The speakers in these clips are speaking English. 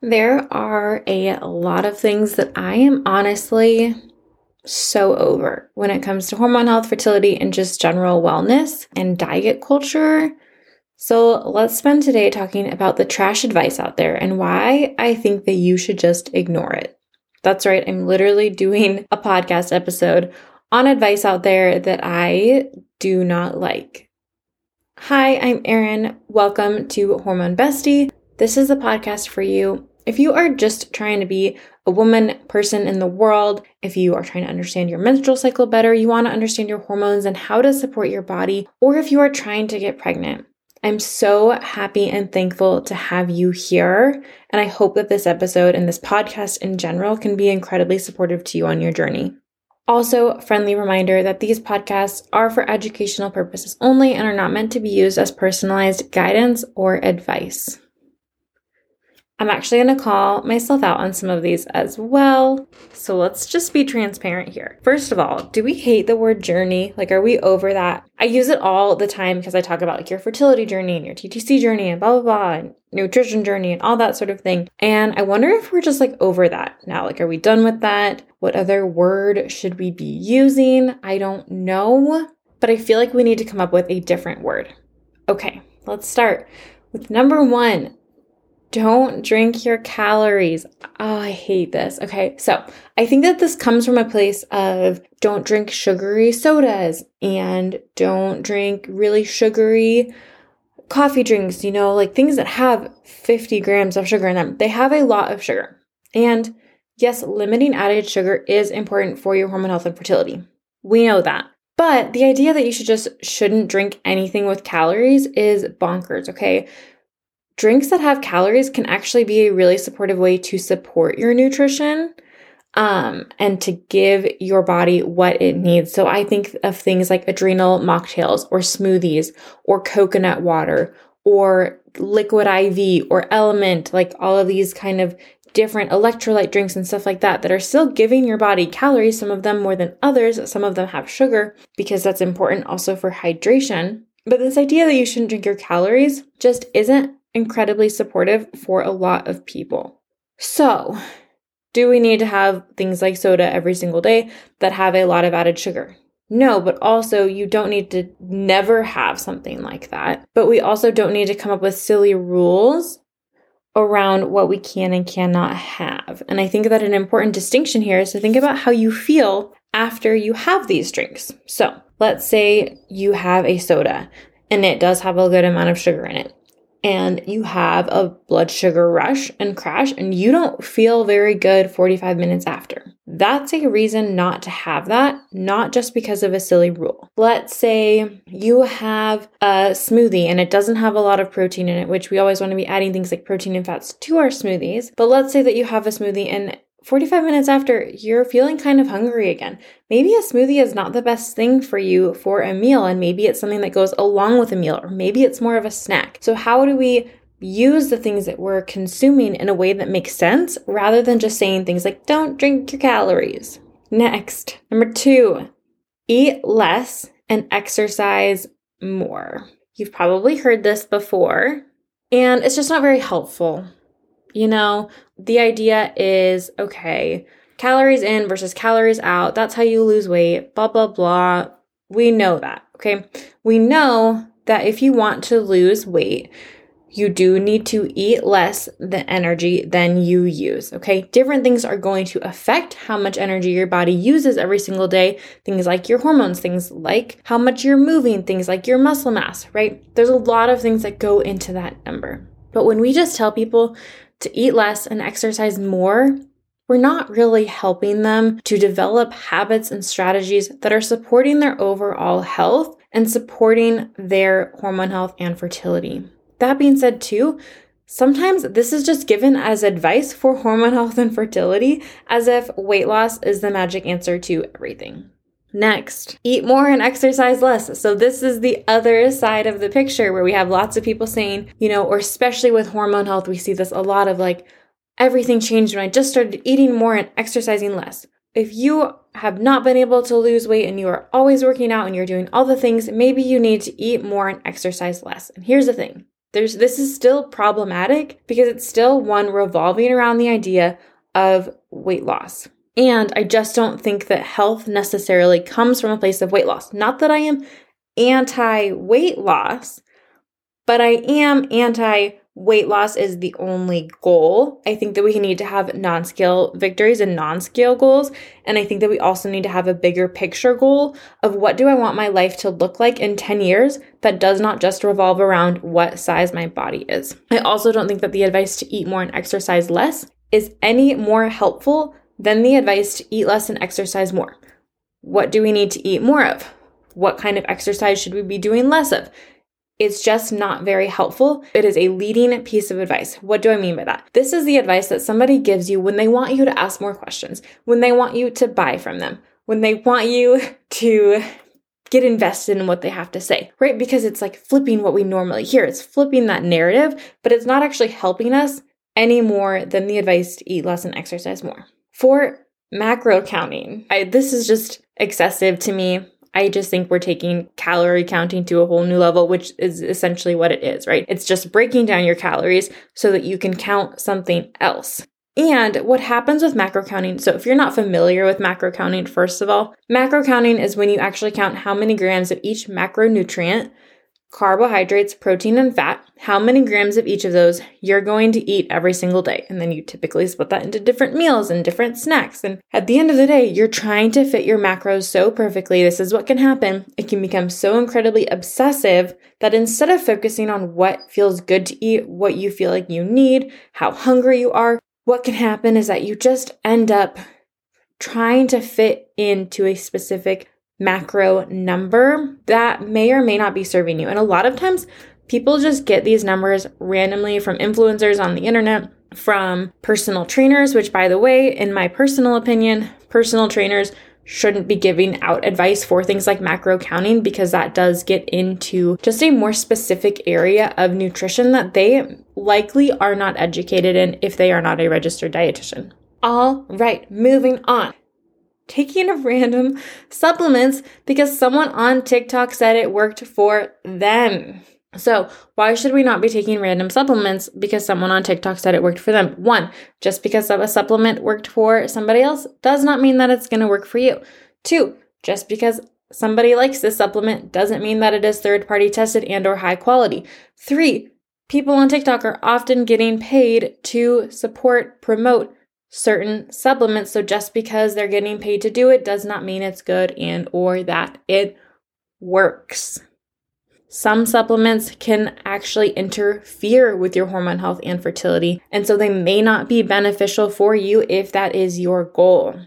There are a lot of things that I am honestly so over when it comes to hormone health, fertility, and just general wellness and diet culture. So let's spend today talking about the trash advice out there and why I think that you should just ignore it. That's right, I'm literally doing a podcast episode on advice out there that I do not like. Hi, I'm Erin. Welcome to Hormone Bestie. This is a podcast for you if you are just trying to be a woman person in the world, if you are trying to understand your menstrual cycle better, you want to understand your hormones and how to support your body, or if you are trying to get pregnant. I'm so happy and thankful to have you here. And I hope that this episode and this podcast in general can be incredibly supportive to you on your journey. Also, friendly reminder that these podcasts are for educational purposes only and are not meant to be used as personalized guidance or advice. I'm actually going to call myself out on some of these as well. So let's just be transparent here. First of all, do we hate the word journey? Like, are we over that? I use it all the time because I talk about like your fertility journey and your TTC journey and blah, blah, blah, and nutrition journey and all that sort of thing. And I wonder if we're just like over that now. Like, are we done with that? What other word should we be using? I don't know, but I feel like we need to come up with a different word. Okay, let's start with number one don't drink your calories. Oh, I hate this. Okay, so I think that this comes from a place of don't drink sugary sodas and don't drink really sugary coffee drinks, you know, like things that have 50 grams of sugar in them. They have a lot of sugar. And yes, limiting added sugar is important for your hormone health and fertility. We know that. But the idea that you should just shouldn't drink anything with calories is bonkers, okay? Drinks that have calories can actually be a really supportive way to support your nutrition um, and to give your body what it needs. So I think of things like adrenal mocktails or smoothies or coconut water or liquid IV or LMNT, like all of these kind of different electrolyte drinks and stuff like that that are still giving your body calories, some of them more than others. Some of them have sugar because that's important also for hydration. But this idea that you shouldn't drink your calories just isn't incredibly supportive for a lot of people. So, do we need to have things like soda every single day that have a lot of added sugar? No, but also you don't need to never have something like that. But we also don't need to come up with silly rules around what we can and cannot have. And I think that an important distinction here is to think about how you feel after you have these drinks. So, let's say you have a soda and it does have a good amount of sugar in it and you have a blood sugar rush and crash and you don't feel very good 45 minutes after. That's a reason not to have that, not just because of a silly rule. Let's say you have a smoothie and it doesn't have a lot of protein in it, which we always want to be adding things like protein and fats to our smoothies. But let's say that you have a smoothie and 45 minutes after, you're feeling kind of hungry again. Maybe a smoothie is not the best thing for you for a meal, and maybe it's something that goes along with a meal, or maybe it's more of a snack. So, how do we use the things that we're consuming in a way that makes sense rather than just saying things like, don't drink your calories? Next, number two, eat less and exercise more. You've probably heard this before, and it's just not very helpful. You know, the idea is okay, calories in versus calories out. That's how you lose weight, blah, blah, blah. We know that. Okay. We know that if you want to lose weight, you do need to eat less the energy than you use. Okay. Different things are going to affect how much energy your body uses every single day. Things like your hormones, things like how much you're moving, things like your muscle mass, right? There's a lot of things that go into that number. But when we just tell people to eat less and exercise more, we're not really helping them to develop habits and strategies that are supporting their overall health and supporting their hormone health and fertility. That being said, too, sometimes this is just given as advice for hormone health and fertility, as if weight loss is the magic answer to everything. Next, eat more and exercise less. So, this is the other side of the picture where we have lots of people saying, you know, or especially with hormone health, we see this a lot of like, everything changed when I just started eating more and exercising less. If you have not been able to lose weight and you are always working out and you're doing all the things, maybe you need to eat more and exercise less. And here's the thing There's this is still problematic because it's still one revolving around the idea of weight loss. And I just don't think that health necessarily comes from a place of weight loss. Not that I am anti weight loss, but I am anti weight loss is the only goal. I think that we need to have non scale victories and non scale goals. And I think that we also need to have a bigger picture goal of what do I want my life to look like in 10 years that does not just revolve around what size my body is. I also don't think that the advice to eat more and exercise less is any more helpful than the advice to eat less and exercise more. What do we need to eat more of? What kind of exercise should we be doing less of? It's just not very helpful. It is a leading piece of advice. What do I mean by that? This is the advice that somebody gives you when they want you to ask more questions, when they want you to buy from them, when they want you to get invested in what they have to say, right? Because it's like flipping what we normally hear. It's flipping that narrative, but it's not actually helping us any more than the advice to eat less and exercise more. For macro counting, I, this is just excessive to me. I just think we're taking calorie counting to a whole new level, which is essentially what it is, right? It's just breaking down your calories so that you can count something else. And what happens with macro counting, so if you're not familiar with macro counting, first of all, macro counting is when you actually count how many grams of each macronutrient carbohydrates, protein, and fat, how many grams of each of those you're going to eat every single day. And then you typically split that into different meals and different snacks. And at the end of the day, you're trying to fit your macros so perfectly. This is what can happen. It can become so incredibly obsessive that instead of focusing on what feels good to eat, what you feel like you need, how hungry you are, what can happen is that you just end up trying to fit into a specific macro number that may or may not be serving you. And a lot of times people just get these numbers randomly from influencers on the internet, from personal trainers, which by the way, in my personal opinion, personal trainers shouldn't be giving out advice for things like macro counting because that does get into just a more specific area of nutrition that they likely are not educated in if they are not a registered dietitian. All right, moving on taking a random supplements because someone on TikTok said it worked for them. So, why should we not be taking random supplements because someone on TikTok said it worked for them? One, just because a supplement worked for somebody else does not mean that it's going to work for you. Two, just because somebody likes this supplement doesn't mean that it is third party tested and or high quality. Three, people on TikTok are often getting paid to support, promote, certain supplements. So just because they're getting paid to do it does not mean it's good and or that it works. Some supplements can actually interfere with your hormone health and fertility, and so they may not be beneficial for you if that is your goal.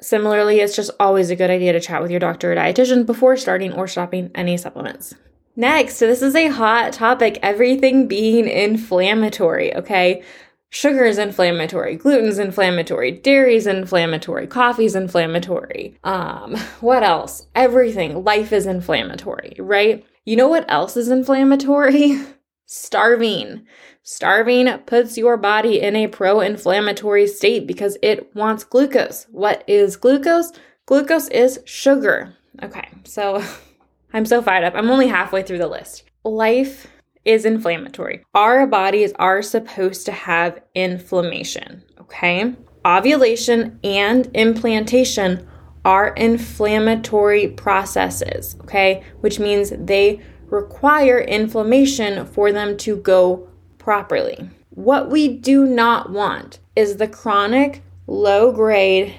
Similarly, it's just always a good idea to chat with your doctor or dietitian before starting or stopping any supplements. Next, so this is a hot topic everything being inflammatory, okay? Sugar is inflammatory, gluten's inflammatory, dairy's inflammatory, coffee's inflammatory. Um, what else? Everything. Life is inflammatory, right? You know what else is inflammatory? Starving. Starving puts your body in a pro inflammatory state because it wants glucose. What is glucose? Glucose is sugar. Okay, so I'm so fired up. I'm only halfway through the list. Life is inflammatory. Our bodies are supposed to have inflammation, okay? Ovulation and implantation are inflammatory processes, okay? Which means they require inflammation for them to go properly. What we do not want is the chronic, low grade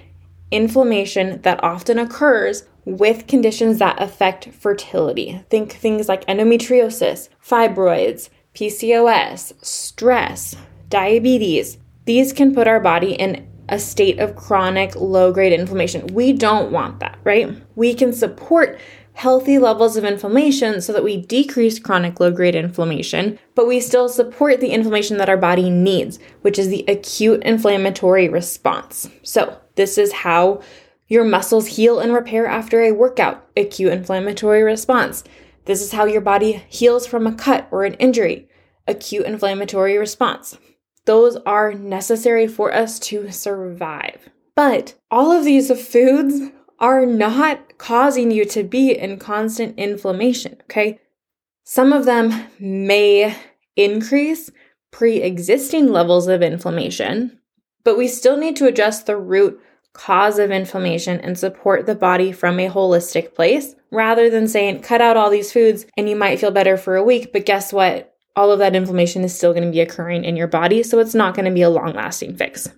inflammation that often occurs with conditions that affect fertility. Think things like endometriosis, fibroids, PCOS, stress, diabetes. These can put our body in a state of chronic low grade inflammation. We don't want that, right? We can support healthy levels of inflammation so that we decrease chronic low grade inflammation, but we still support the inflammation that our body needs, which is the acute inflammatory response. So, this is how your muscles heal and repair after a workout, acute inflammatory response. This is how your body heals from a cut or an injury, acute inflammatory response. Those are necessary for us to survive. But all of these foods are not causing you to be in constant inflammation, okay? Some of them may increase pre existing levels of inflammation, but we still need to address the root cause of inflammation and support the body from a holistic place rather than saying, cut out all these foods and you might feel better for a week. But guess what? All of that inflammation is still going to be occurring in your body. So it's not going to be a long lasting fix.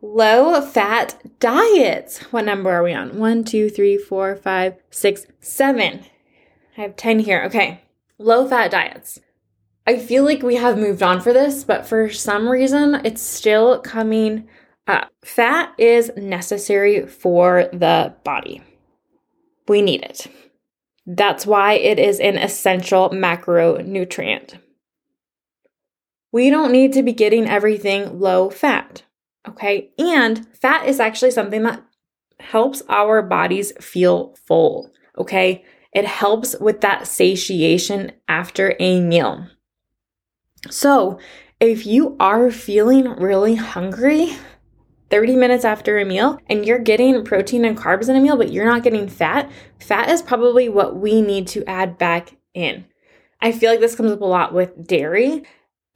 Low fat diets. What number are we on? One, two, three, four, five, six, seven. I have 10 here. Okay. Low fat diets. I feel like we have moved on for this, but for some reason, it's still coming up. Fat is necessary for the body. We need it. That's why it is an essential macronutrient. We don't need to be getting everything low fat. Okay. And fat is actually something that helps our bodies feel full. Okay. It helps with that satiation after a meal. So if you are feeling really hungry, 30 minutes after a meal and you're getting protein and carbs in a meal, but you're not getting fat, fat is probably what we need to add back in. I feel like this comes up a lot with dairy.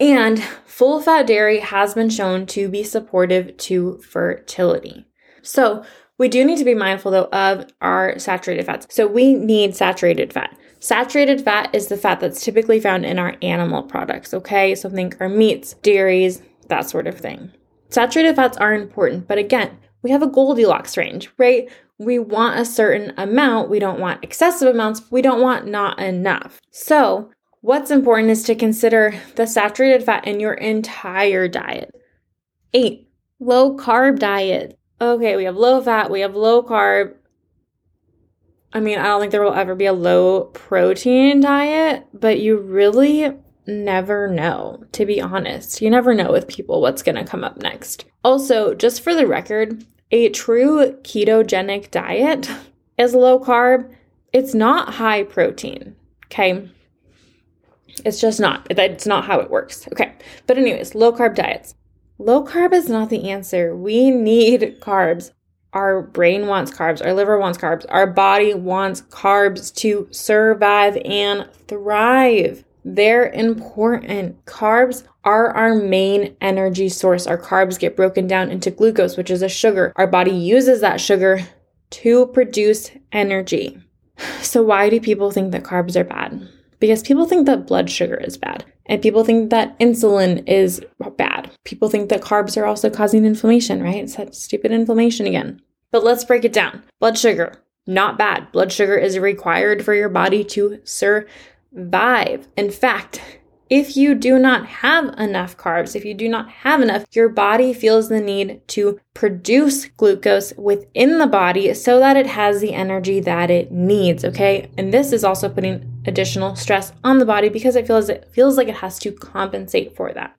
And full fat dairy has been shown to be supportive to fertility. So, we do need to be mindful though of our saturated fats. So, we need saturated fat. Saturated fat is the fat that's typically found in our animal products, okay? So, think our meats, dairies, that sort of thing. Saturated fats are important, but again, we have a Goldilocks range, right? We want a certain amount. We don't want excessive amounts. We don't want not enough. So, What's important is to consider the saturated fat in your entire diet. Eight, low carb diet. Okay, we have low fat, we have low carb. I mean, I don't think there will ever be a low protein diet, but you really never know, to be honest. You never know with people what's going to come up next. Also, just for the record, a true ketogenic diet is low carb. It's not high protein. Okay. It's just not. That's not how it works. Okay. But, anyways, low carb diets. Low carb is not the answer. We need carbs. Our brain wants carbs. Our liver wants carbs. Our body wants carbs to survive and thrive. They're important. Carbs are our main energy source. Our carbs get broken down into glucose, which is a sugar. Our body uses that sugar to produce energy. So, why do people think that carbs are bad? because people think that blood sugar is bad and people think that insulin is bad. People think that carbs are also causing inflammation, right? It's that stupid inflammation again. But let's break it down. Blood sugar, not bad. Blood sugar is required for your body to survive. In fact, if you do not have enough carbs, if you do not have enough, your body feels the need to produce glucose within the body so that it has the energy that it needs, okay? And this is also putting additional stress on the body because it feels it feels like it has to compensate for that.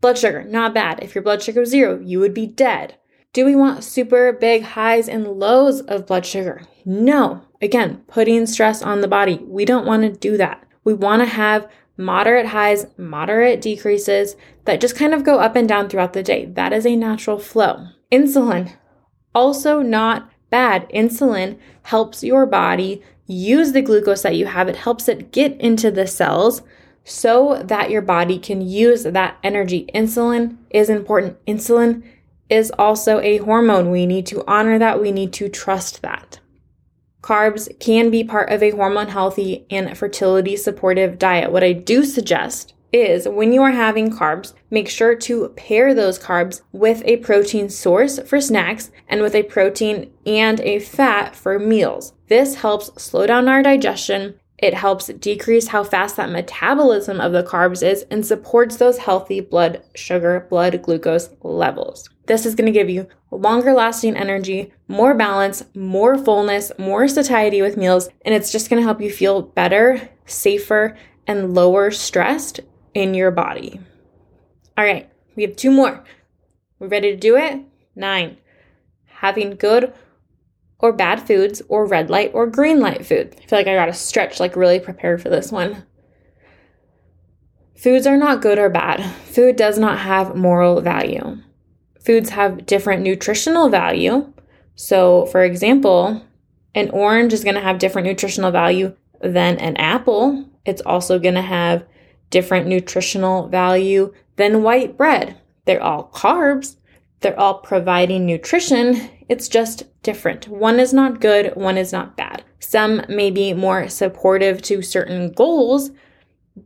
Blood sugar, not bad. If your blood sugar was zero, you would be dead. Do we want super big highs and lows of blood sugar? No. Again, putting stress on the body. We don't want to do that. We want to have moderate highs, moderate decreases that just kind of go up and down throughout the day. That is a natural flow. Insulin, also not bad. Insulin helps your body use the glucose that you have, it helps it get into the cells so that your body can use that energy. Insulin is important. Insulin is also a hormone. We need to honor that. We need to trust that. Carbs can be part of a hormone healthy and fertility supportive diet. What I do suggest is when you are having carbs, make sure to pair those carbs with a protein source for snacks and with a protein and a fat for meals. This helps slow down our digestion. It helps decrease how fast that metabolism of the carbs is and supports those healthy blood sugar, blood glucose levels. This is going to give you longer lasting energy, more balance, more fullness, more satiety with meals, and it's just going to help you feel better, safer, and lower stressed in your body. All right, we have two more. We ready to do it? Nine. Having good or bad foods or red light or green light food. I feel like I gotta stretch, like really prepare for this one. Foods are not good or bad. Food does not have moral value. Foods have different nutritional value. So, for example, an orange is to have different nutritional value than an apple. It's also to have different nutritional value than white bread. They're all carbs, they're all providing nutrition. It's just different. One is not good, one is not bad. Some may be more supportive to certain goals,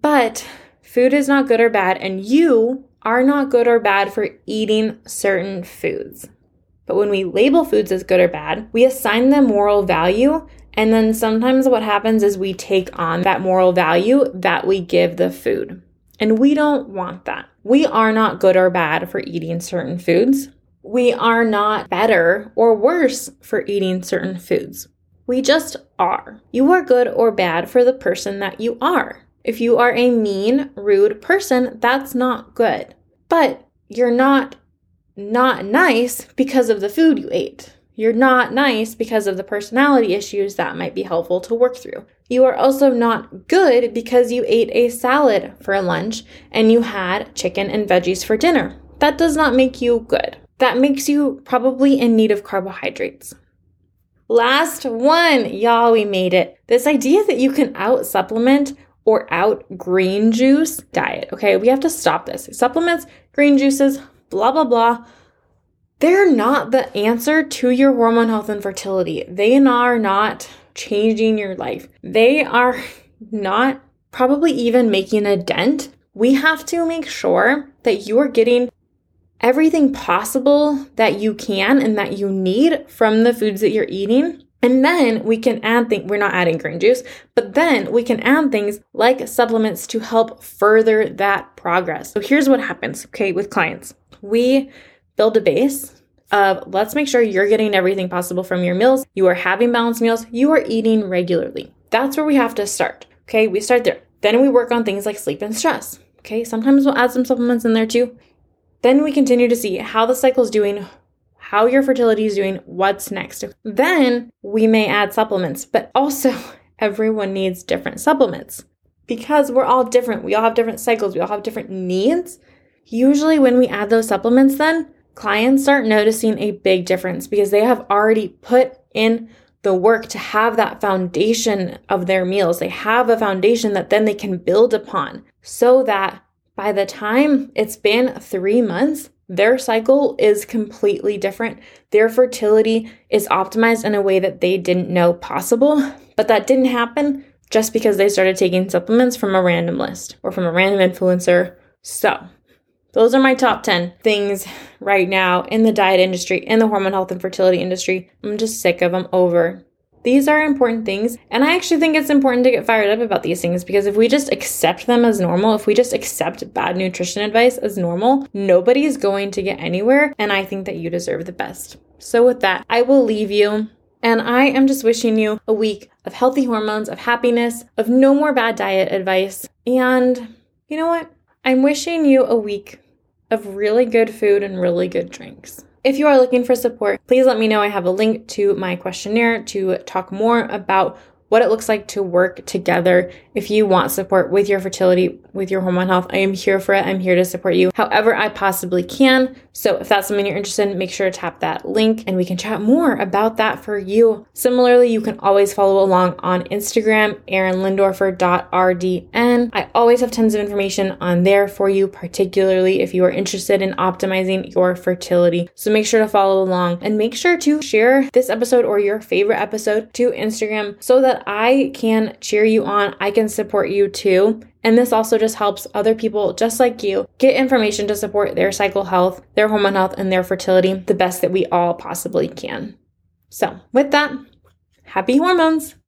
but food is not good or bad, and you are not good or bad for eating certain foods. But when we label foods as good or bad, we assign them moral value. And then sometimes what happens is we take on that moral value that we give the food. And we don't want that. We are not good or bad for eating certain foods. We are not better or worse for eating certain foods. We just are. You are good or bad for the person that you are. If you are a mean, rude person, that's not good. But you're not not nice because of the food you ate. You're not nice because of the personality issues that might be helpful to work through. You are also not good because you ate a salad for lunch and you had chicken and veggies for dinner. That does not make you good. That makes you probably in need of carbohydrates. Last one, y'all, we made it. This idea that you can out supplement or out green juice diet. Okay, we have to stop this. Supplements, green juices, blah, blah, blah. They're not the answer to your hormone health and fertility. They are not changing your life. They are not probably even making a dent. We have to make sure that you are getting everything possible that you can and that you need from the foods that you're eating. And then we can add things, we're not adding green juice, but then we can add things like supplements to help further that progress. So here's what happens, okay, with clients we build a base of let's make sure you're getting everything possible from your meals. You are having balanced meals. You are eating regularly. That's where we have to start. Okay, we start there. Then we work on things like sleep and stress. Okay, sometimes we'll add some supplements in there too. Then we continue to see how the cycle is doing, how your fertility is doing, what's next. Then we may add supplements, but also everyone needs different supplements because we're all different. We all have different cycles, we all have different needs. Usually, when we add those supplements, then clients start noticing a big difference because they have already put in the work to have that foundation of their meals. They have a foundation that then they can build upon so that by the time it's been three months, their cycle is completely different. Their fertility is optimized in a way that they didn't know possible, but that didn't happen just because they started taking supplements from a random list or from a random influencer. So, those are my top 10 things right now in the diet industry, in the hormone health and fertility industry. I'm just sick of them over. These are important things, and I actually think it's important to get fired up about these things because if we just accept them as normal, if we just accept bad nutrition advice as normal, nobody's going to get anywhere, and I think that you deserve the best. So, with that, I will leave you. And I am just wishing you a week of healthy hormones, of happiness, of no more bad diet advice. And you know what? I'm wishing you a week of really good food and really good drinks. If you are looking for support, please let me know. I have a link to my questionnaire to talk more about what it looks like to work together. If you want support with your fertility, with your hormone health, I am here for it. I'm here to support you however I possibly can. So if that's something you're interested in, make sure to tap that link and we can chat more about that for you. Similarly, you can always follow along on Instagram, erinlindorfer.rdn. I always have tons of information on there for you, particularly if you are interested in optimizing your fertility. So make sure to follow along and make sure to share this episode or your favorite episode to Instagram so that I can cheer you on, I can support you too. And this also just helps other people just like you get information to support their cycle health, their hormone health, and their fertility the best that we all possibly can. So, with that, happy hormones!